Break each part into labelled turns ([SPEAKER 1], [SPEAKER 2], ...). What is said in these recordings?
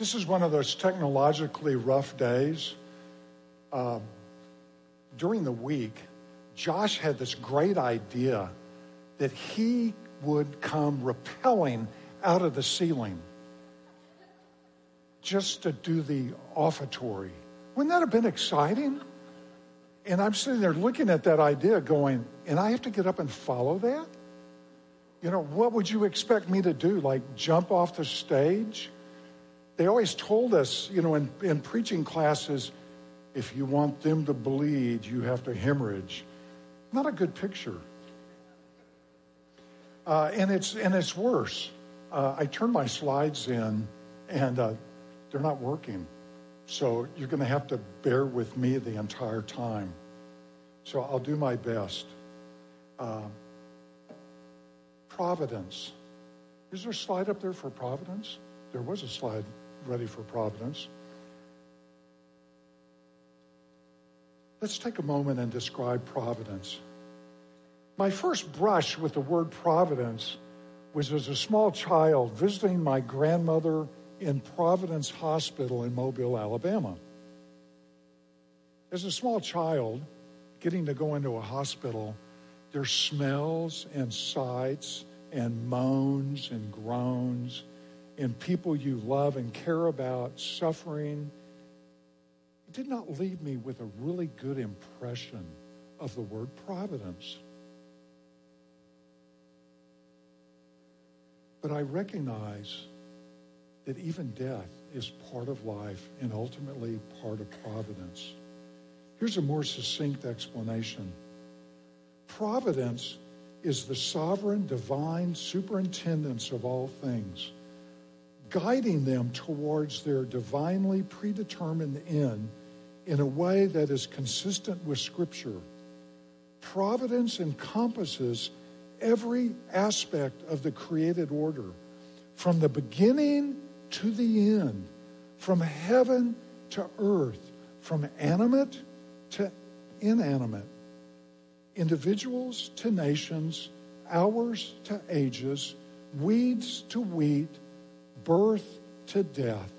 [SPEAKER 1] This is one of those technologically rough days. Uh, during the week, Josh had this great idea that he would come rappelling out of the ceiling just to do the offertory. Wouldn't that have been exciting? And I'm sitting there looking at that idea going, and I have to get up and follow that? You know, what would you expect me to do? Like jump off the stage? They always told us, you know, in, in preaching classes, if you want them to bleed, you have to hemorrhage. Not a good picture. Uh, and it's and it's worse. Uh, I turn my slides in, and uh, they're not working. So you're going to have to bear with me the entire time. So I'll do my best. Uh, providence. Is there a slide up there for providence? There was a slide ready for providence. Let's take a moment and describe providence. My first brush with the word providence was as a small child visiting my grandmother in Providence Hospital in Mobile, Alabama. As a small child, getting to go into a hospital, there's smells and sights and moans and groans and people you love and care about suffering. It did not leave me with a really good impression of the word providence. But I recognize that even death is part of life and ultimately part of providence. Here's a more succinct explanation Providence is the sovereign divine superintendence of all things, guiding them towards their divinely predetermined end in a way that is consistent with Scripture. Providence encompasses every aspect of the created order, from the beginning to the end, from heaven to earth, from animate to inanimate, individuals to nations, hours to ages, weeds to wheat, birth to death,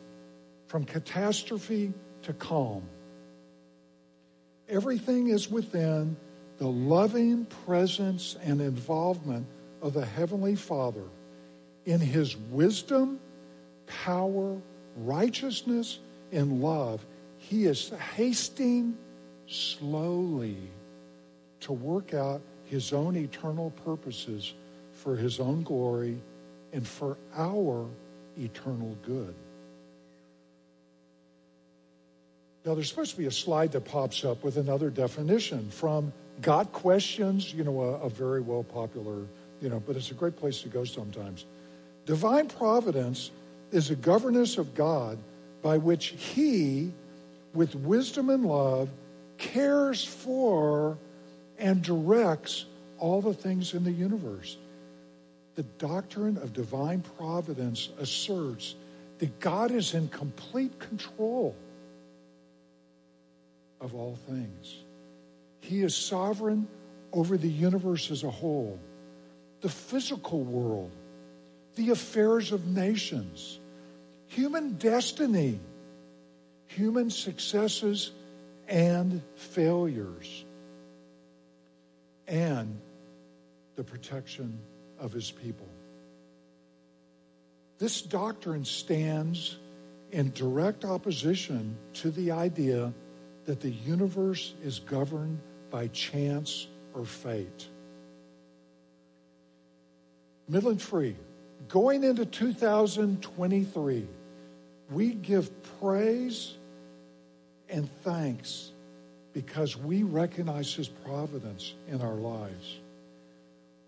[SPEAKER 1] from catastrophe to calm. Everything is within the loving presence and involvement of the Heavenly Father in His wisdom power, righteousness, and love, he is hasting slowly to work out his own eternal purposes for his own glory and for our eternal good. Now, there's supposed to be a slide that pops up with another definition from Got Questions, you know, a, a very well popular, you know, but it's a great place to go sometimes. Divine providence is a governance of God by which He, with wisdom and love, cares for and directs all the things in the universe. The doctrine of divine providence asserts that God is in complete control of all things. He is sovereign over the universe as a whole, the physical world, the affairs of nations, human destiny, human successes and failures, and the protection of his people. This doctrine stands in direct opposition to the idea that the universe is governed by chance or fate. Midland Free, going into 2023, we give praise and thanks because we recognize His providence in our lives.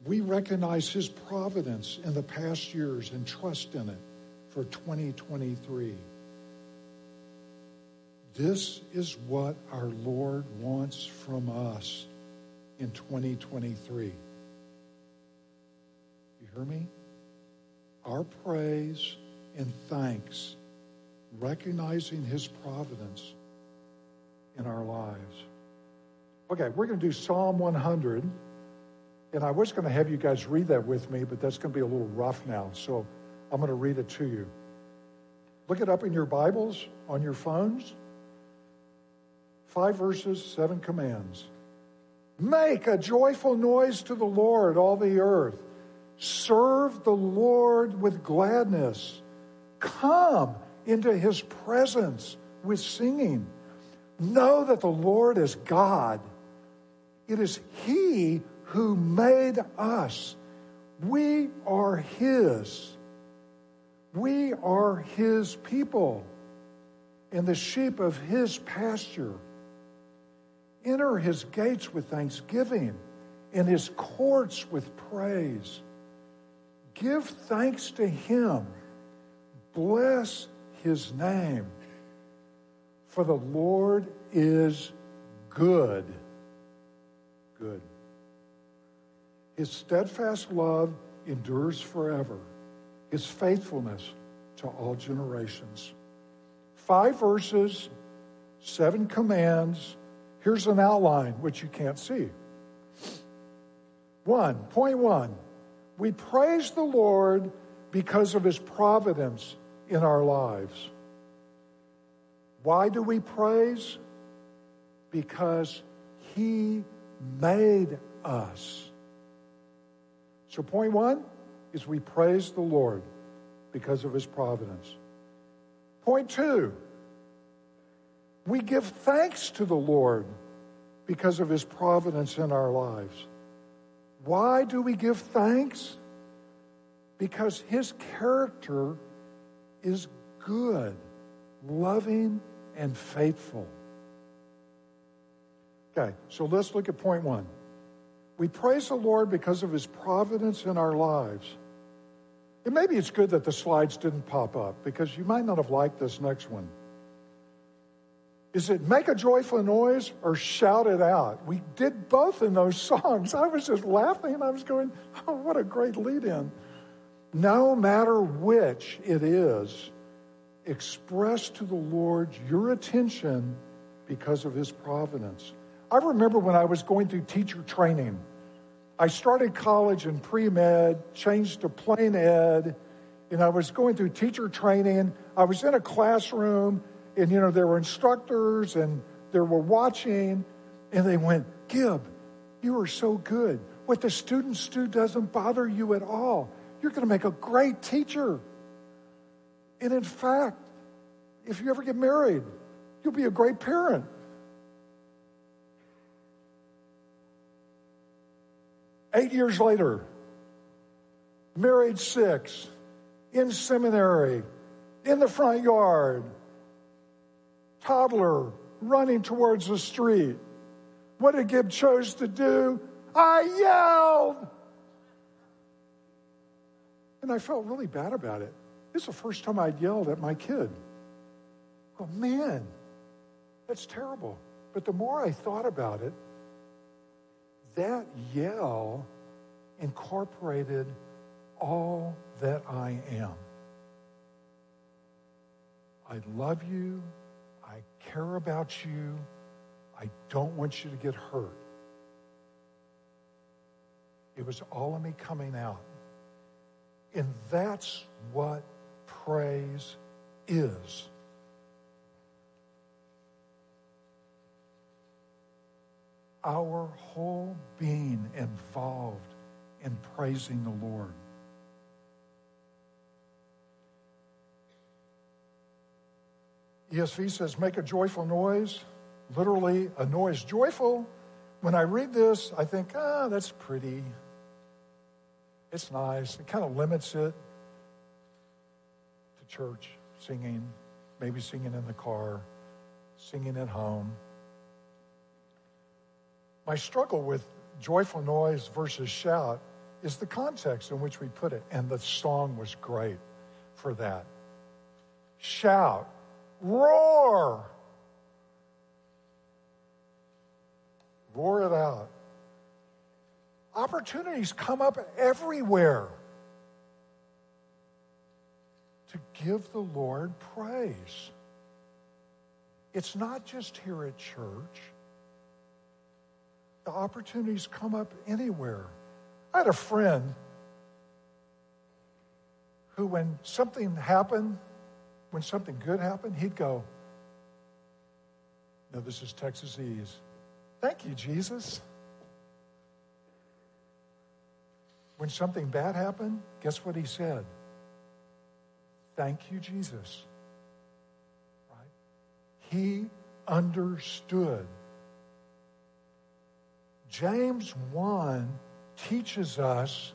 [SPEAKER 1] We recognize His providence in the past years and trust in it for 2023. This is what our Lord wants from us in 2023. You hear me? Our praise and thanks, recognizing His providence in our lives. Okay, we're going to do Psalm 100. And I was going to have you guys read that with me, but that's going to be a little rough now. So I'm going to read it to you. Look it up in your Bibles, on your phones. Five verses, seven commands. Make a joyful noise to the Lord, all the earth. Serve the Lord with gladness. Come into his presence with singing. Know that the Lord is God. It is he who made us. We are his. We are his people and the sheep of his pasture. Enter his gates with thanksgiving and his courts with praise. Give thanks to him. Bless his name. For the Lord is good. Good. His steadfast love endures forever, his faithfulness to all generations. Five verses, seven commands. Here's an outline, which you can't see. One, point one, we praise the Lord because of his providence in our lives. Why do we praise? Because he made us. So, point one is we praise the Lord because of his providence. Point two, we give thanks to the Lord because of his providence in our lives. Why do we give thanks? Because his character is good, loving, and faithful. Okay, so let's look at point one. We praise the Lord because of his providence in our lives. And maybe it's good that the slides didn't pop up because you might not have liked this next one. Is it make a joyful noise or shout it out? We did both in those songs. I was just laughing. I was going, oh, what a great lead in. No matter which it is, express to the Lord your attention because of his providence. I remember when I was going through teacher training, I started college in pre med, changed to plain ed, and I was going through teacher training. I was in a classroom, and you know, there were instructors and they were watching, and they went, Gib, you are so good. What the students do doesn't bother you at all. You're going to make a great teacher. And in fact, if you ever get married, you'll be a great parent. Eight years later, married six, in seminary, in the front yard, toddler running towards the street. What did Gib chose to do? I yelled. And I felt really bad about it. Is the first time I'd yelled at my kid. Oh, man, that's terrible. But the more I thought about it, that yell incorporated all that I am. I love you. I care about you. I don't want you to get hurt. It was all of me coming out. And that's what praise is. Our whole being involved in praising the Lord. ESV says, make a joyful noise, literally a noise joyful. When I read this, I think, ah, that's pretty. It's nice. It kind of limits it to church, singing, maybe singing in the car, singing at home. My struggle with joyful noise versus shout is the context in which we put it. And the song was great for that. Shout, roar, roar it out. Opportunities come up everywhere to give the Lord praise. It's not just here at church. The opportunities come up anywhere. I had a friend who, when something happened when something good happened, he'd go, No, this is Texas-ese. Thank you, Jesus. When something bad happened, guess what he said? Thank you, Jesus. Right? He understood. James 1 teaches us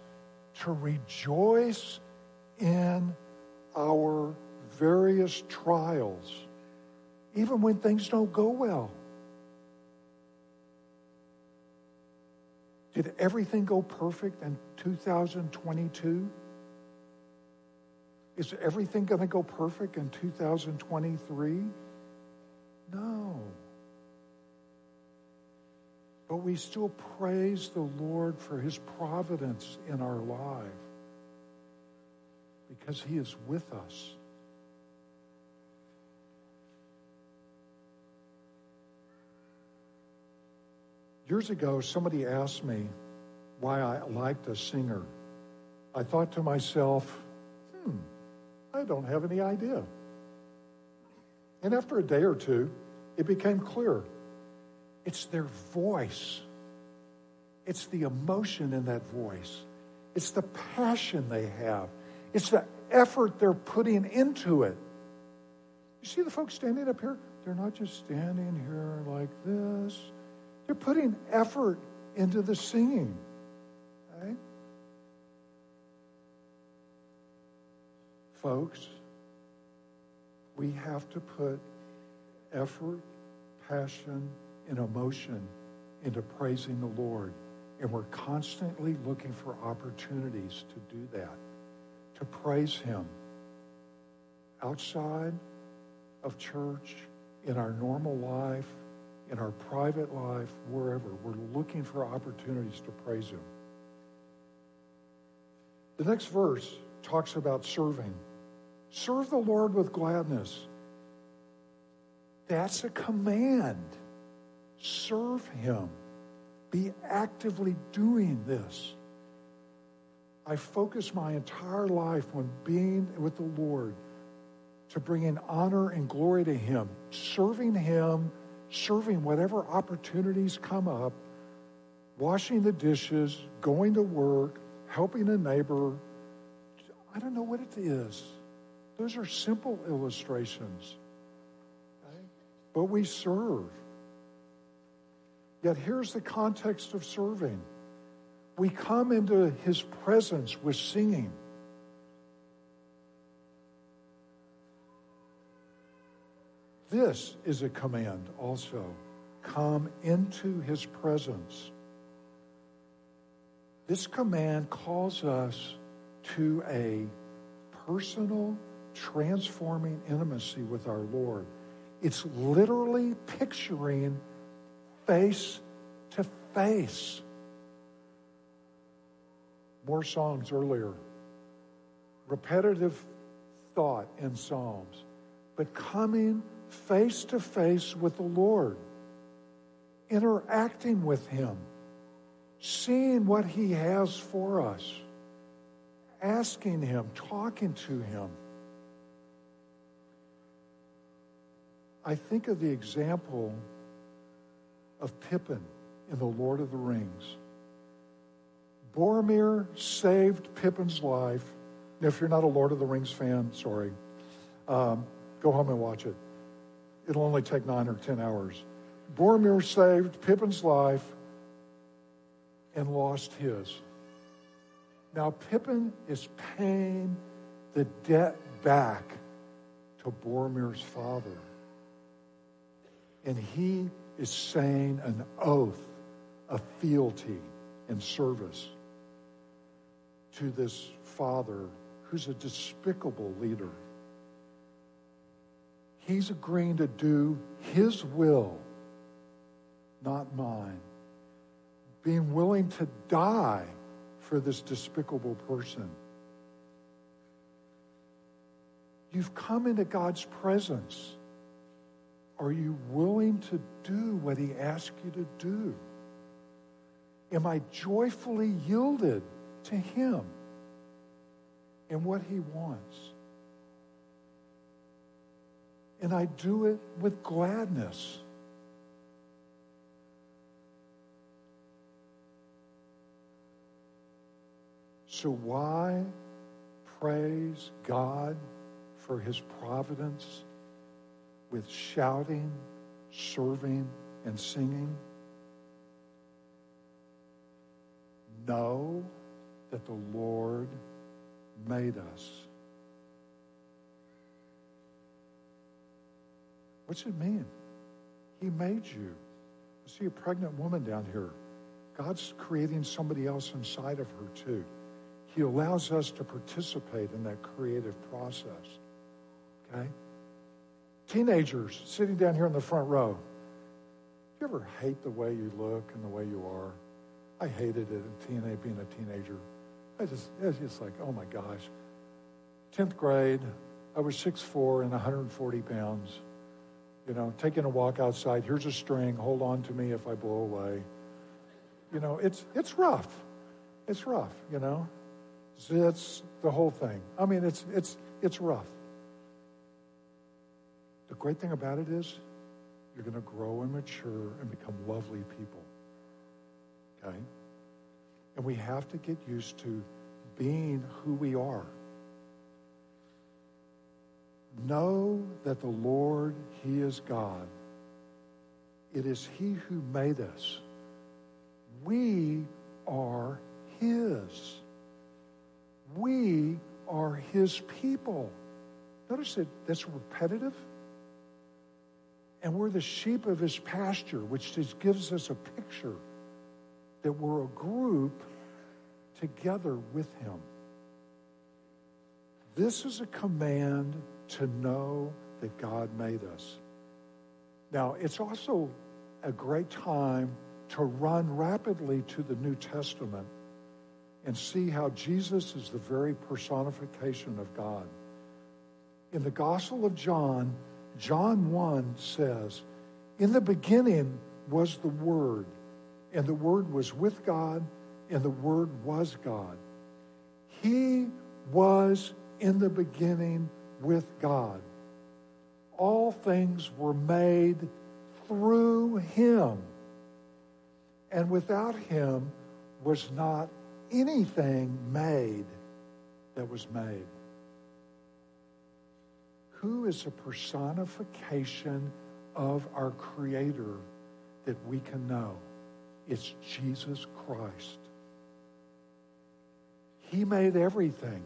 [SPEAKER 1] to rejoice in our various trials, even when things don't go well. Did everything go perfect in 2022? Is everything going to go perfect in 2023? No. But we still praise the Lord for his providence in our life because he is with us. Years ago, somebody asked me why I liked a singer. I thought to myself, hmm, I don't have any idea. And after a day or two, it became clear it's their voice, it's the emotion in that voice, it's the passion they have, it's the effort they're putting into it. You see the folks standing up here? They're not just standing here like this. They're putting effort into the singing. Folks, we have to put effort, passion, and emotion into praising the Lord. And we're constantly looking for opportunities to do that, to praise Him outside of church, in our normal life, in our private life, wherever. We're looking for opportunities to praise Him. The next verse talks about serving. Serve the Lord with gladness. That's a command. Serve Him. Be actively doing this. I focus my entire life on being with the Lord to bring in honor and glory to Him, serving Him serving whatever opportunities come up, washing the dishes, going to work, helping a neighbor. I don't know what it is. Those are simple illustrations. But we serve. Yet here's the context of serving we come into his presence with singing. This is a command also. Come into his presence. This command calls us to a personal, transforming intimacy with our Lord. It's literally picturing face to face. More songs earlier. Repetitive thought in Psalms. But coming face to face with the Lord, interacting with Him, seeing what He has for us, asking Him, talking to Him. I think of the example of Pippin in The Lord of the Rings. Boromir saved Pippin's life. If you're not a Lord of the Rings fan, sorry, um, go home and watch it. It'll only take nine or ten hours. Boromir saved Pippin's life and lost his. Now Pippin is paying the debt back to Boromir's father. And he is saying an oath of fealty and service to this father who's a despicable leader. He's agreeing to do His will, not mine. Being willing to die for this despicable person. You've come into God's presence. Are you willing to do what He asks you to do? Am I joyfully yielded to Him and what He wants? and I do it with gladness. So, why praise God for his providence with shouting, serving, and singing? Know that the Lord made us. What's it mean? He made you. I see a pregnant woman down here. God's creating somebody else inside of her, too. He allows us to participate in that creative process. Okay? Teenagers sitting down here in the front row. Do you ever hate the way you look and the way you are? I hated it in teenage, being a teenager. I just, it's just like, oh my gosh. 10th grade, I was 6'4 and 140 pounds. You know, taking a walk outside, here's a string, hold on to me if I blow away. You know, it's, it's rough. It's rough, you know. It's the whole thing. I mean, it's, it's, it's rough. Great thing about it is you're going to grow and mature and become lovely people. Okay? And we have to get used to being who we are. Know that the Lord, He is God. It is He who made us. We are His. We are His people. Notice that that's repetitive. And we're the sheep of His pasture, which just gives us a picture that we're a group together with Him. This is a command to know that God made us. Now, it's also a great time to run rapidly to the New Testament and see how Jesus is the very personification of God. In the Gospel of John, John 1 says, In the beginning was the Word, and the Word was with God, and the Word was God. He was in the beginning with God. All things were made through him. And without him was not anything made that was made. Who is a personification of our Creator that we can know? It's Jesus Christ. He made everything,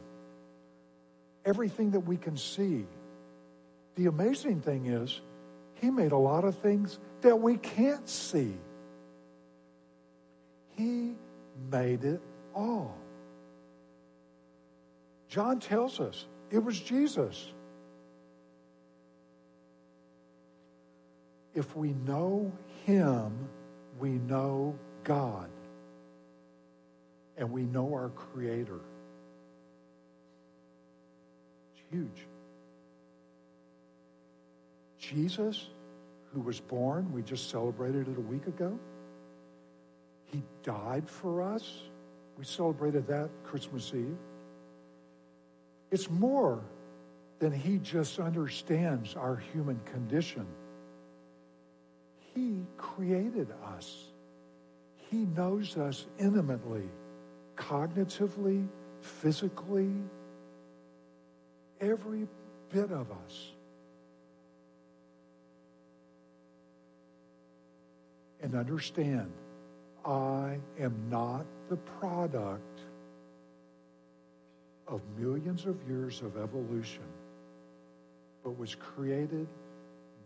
[SPEAKER 1] everything that we can see. The amazing thing is, He made a lot of things that we can't see. He made it all. John tells us it was Jesus. If we know Him, we know God. And we know our Creator. It's huge. Jesus, who was born, we just celebrated it a week ago. He died for us. We celebrated that Christmas Eve. It's more than he just understands our human condition. He created us. He knows us intimately, cognitively, physically, every bit of us. And understand, I am not the product of millions of years of evolution, but was created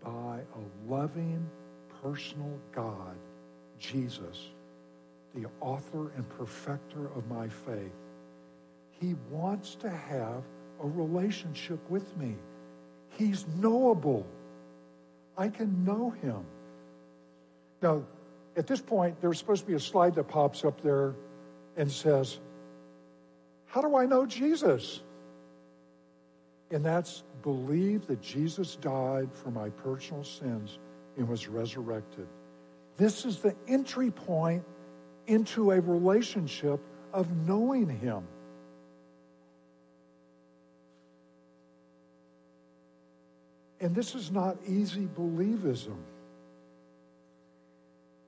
[SPEAKER 1] by a loving, personal God, Jesus, the author and perfecter of my faith. He wants to have a relationship with me. He's knowable. I can know him. Now, at this point, there's supposed to be a slide that pops up there and says, How do I know Jesus? And that's believe that Jesus died for my personal sins and was resurrected. This is the entry point into a relationship of knowing Him. And this is not easy believism.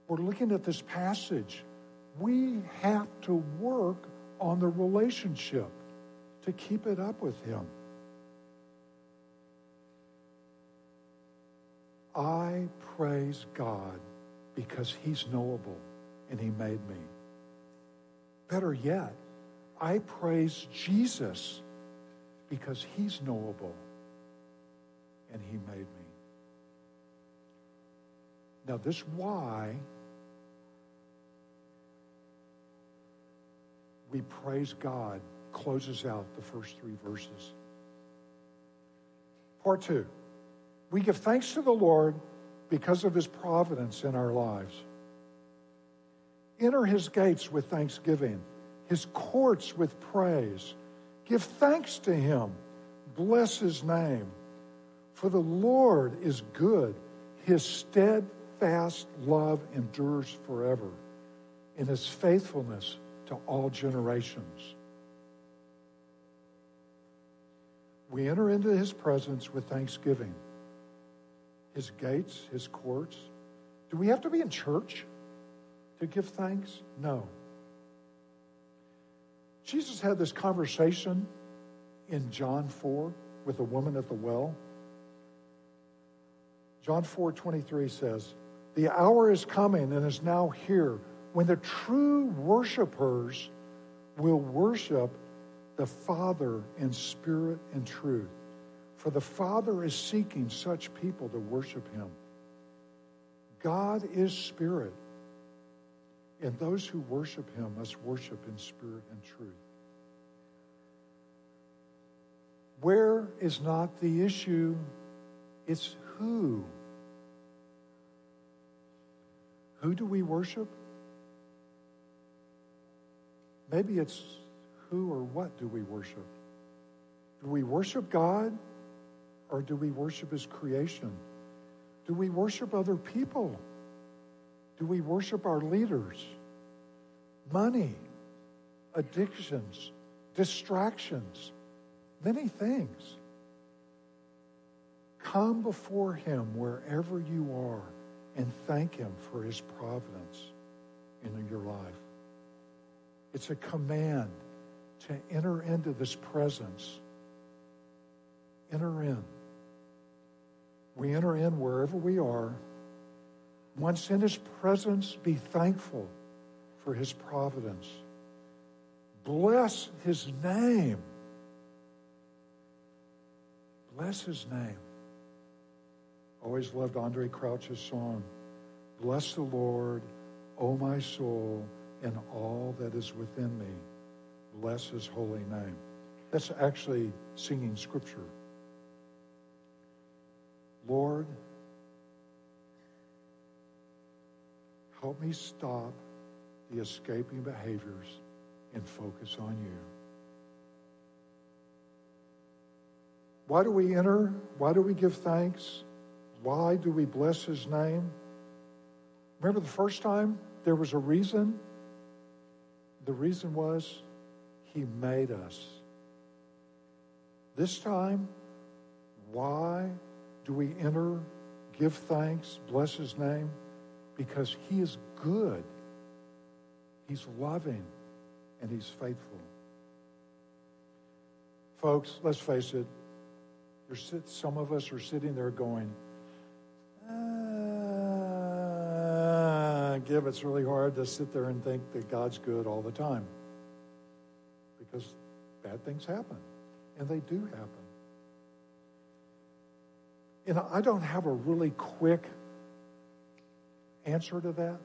[SPEAKER 1] We're looking at this passage. We have to work on the relationship to keep it up with Him. I praise God because He's knowable and He made me. Better yet, I praise Jesus because He's knowable and He made me. Now, this why we praise God closes out the first three verses. Part two, we give thanks to the Lord because of his providence in our lives. Enter his gates with thanksgiving, his courts with praise. Give thanks to him. Bless his name. For the Lord is good. His steadfast love endures forever, and his faithfulness to all generations. We enter into his presence with thanksgiving. His gates, his courts. Do we have to be in church to give thanks? No. Jesus had this conversation in John 4 with a woman at the well. John 4 23 says, The hour is coming and is now here when the true worshipers will worship the Father in spirit and truth. For the Father is seeking such people to worship him. God is spirit, and those who worship him must worship in spirit and truth. Where is not the issue? It's who. Who do we worship? Maybe it's who or what do we worship? Do we worship God or do we worship His creation? Do we worship other people? Do we worship our leaders? Money, addictions, distractions, many things. Come before Him wherever you are and thank Him for His providence in your life. It's a command to enter into this presence. Enter in. We enter in wherever we are. Once in his presence, be thankful for his providence. Bless his name. Bless his name. Always loved Andraé Crouch's song. Bless the Lord, O my soul, and all that is within me bless his holy name. That's actually singing scripture. Lord, help me stop the escaping behaviors and focus on you. Why do we enter? Why do we give thanks? Why do we bless his name? Remember the first time there was a reason? The reason was he made us. This time, why do we enter, give thanks, bless his name? Because he is good, he's loving, and he's faithful. Folks, let's face it, some of us are sitting there going, ah, give, it's really hard to sit there and think that God's good all the time because bad things happen, and they do happen. You know, I don't have a really quick answer to that.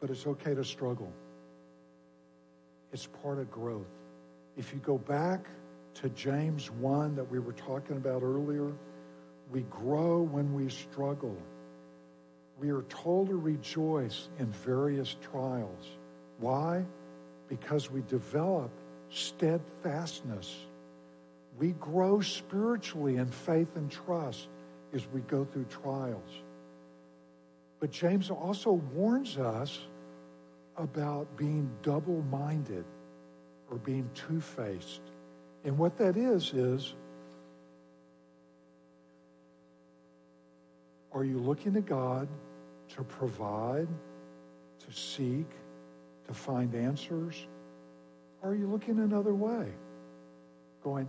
[SPEAKER 1] But it's okay to struggle. It's part of growth. If you go back to James 1 that we were talking about earlier, we grow when we struggle we are told to rejoice in various trials. Why? Because we develop steadfastness. We grow spiritually in faith and trust as we go through trials. But James also warns us about being double minded or being two faced And what that is, is are you looking to God to provide, to seek, to find answers? Or are you looking another way? Going,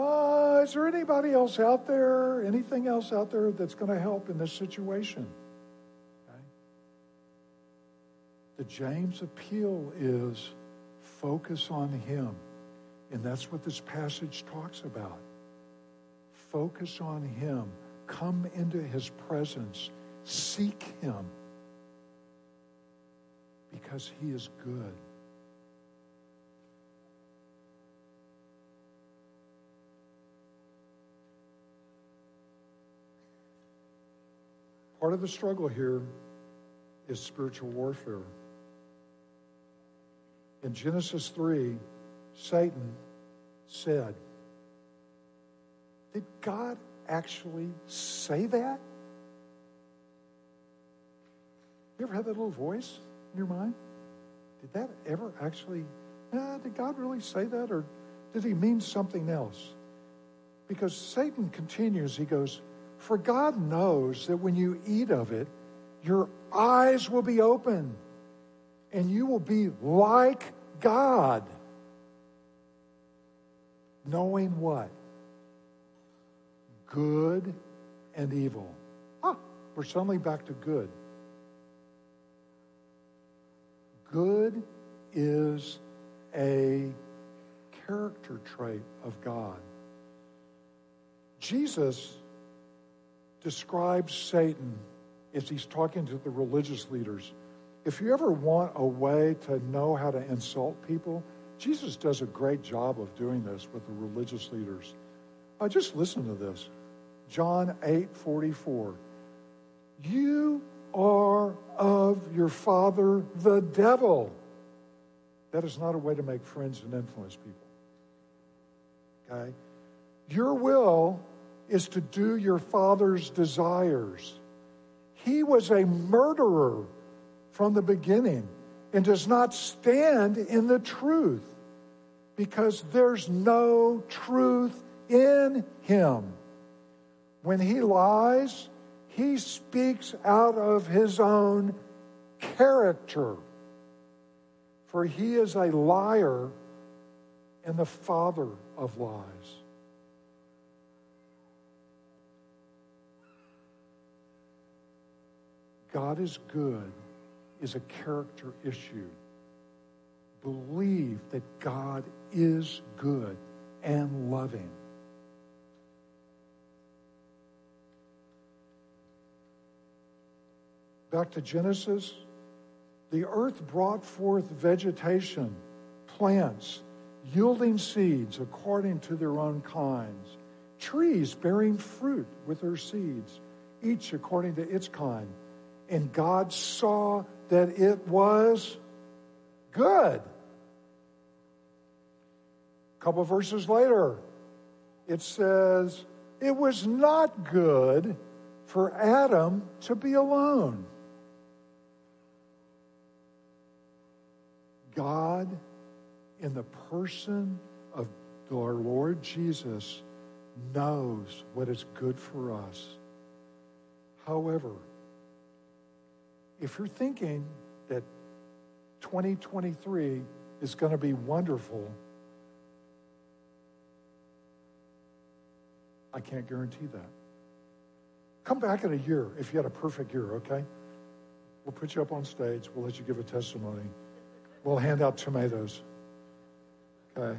[SPEAKER 1] uh, is there anybody else out there, anything else out there that's going to help in this situation? Okay? The James appeal is focus on Him. And that's what this passage talks about. Focus on Him. Come into His presence. Seek Him. Because He is good. Part of the struggle here is spiritual warfare. In Genesis 3, Satan said, Did God actually say that? You ever had that little voice in your mind? Did that ever actually, eh, did God really say that? Or did he mean something else? Because Satan continues, he goes, For God knows that when you eat of it, your eyes will be open and you will be like God. Knowing what? Good and evil. Ah, we're suddenly back to good. Good is a character trait of God. Jesus describes Satan as he's talking to the religious leaders. If you ever want a way to know how to insult people, Jesus does a great job of doing this with the religious leaders. Uh, just listen to this. John 8 44. You are of your father, the devil. That is not a way to make friends and influence people. Okay? Your will is to do your father's desires. He was a murderer from the beginning and does not stand in the truth because there's no truth in him. When he lies, he speaks out of his own character. For he is a liar and the father of lies. God is good is a character issue. Believe that God is good and loving. Back to Genesis, the earth brought forth vegetation, plants, yielding seeds according to their own kinds, trees bearing fruit with their seeds, each according to its kind. And God saw that it was good. A couple verses later, it says, It was not good for Adam to be alone. God, in the person of our Lord Jesus, knows what is good for us. However, if you're thinking that 2023 is going to be wonderful, I can't guarantee that. Come back in a year if you had a perfect year, okay? We'll put you up on stage. We'll let you give a testimony. We'll hand out tomatoes. Okay?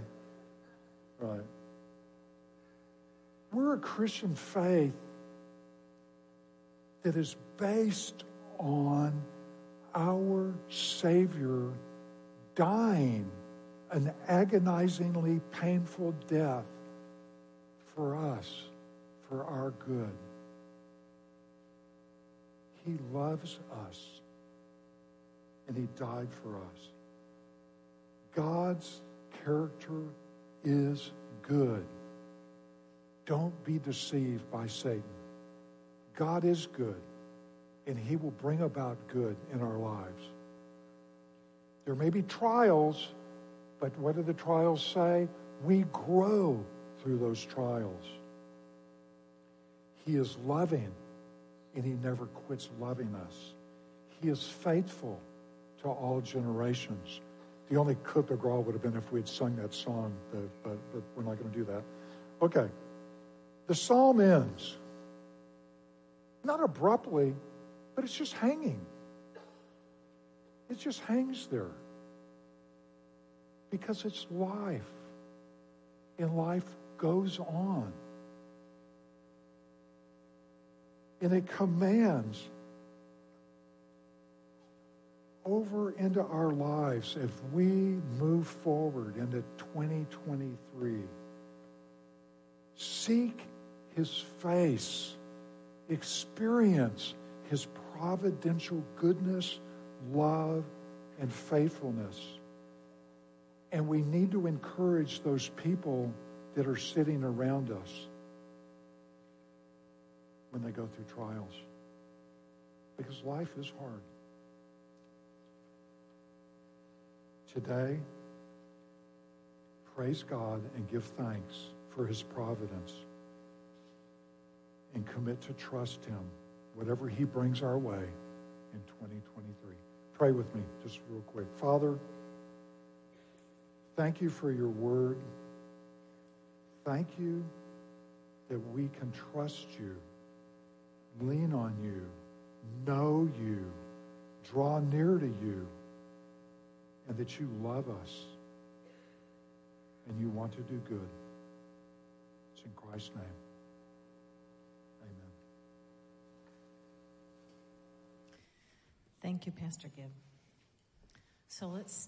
[SPEAKER 1] Right. We're a Christian faith that is based on our Savior dying an agonizingly painful death for us, for our good. He loves us, and He died for us. God's character is good. Don't be deceived by Satan. God is good and He will bring about good in our lives. There may be trials, but what do the trials say? We grow through those trials. He is loving, and He never quits loving us. He is faithful to all generations. The only coup de grace would have been if we had sung that song, but, but, but we're not going to do that. Okay. The psalm ends, not abruptly, but it's just hanging. It just hangs there because it's life, and life goes on. And it commands over into our lives if we move forward into 2023. Seek his face, experience his providential goodness, love, and faithfulness. And we need to encourage those people that are sitting around us when they go through trials. Because life is hard. Today, praise God and give thanks for his providence and commit to trust him, whatever he brings our way in 2023. Pray with me just real quick. Father, thank you for your word. Thank you that we can trust you, lean on you, know you, draw near to you and that you love us and you want to do good. It's in Christ's name.
[SPEAKER 2] Thank you, Pastor Gib. So let's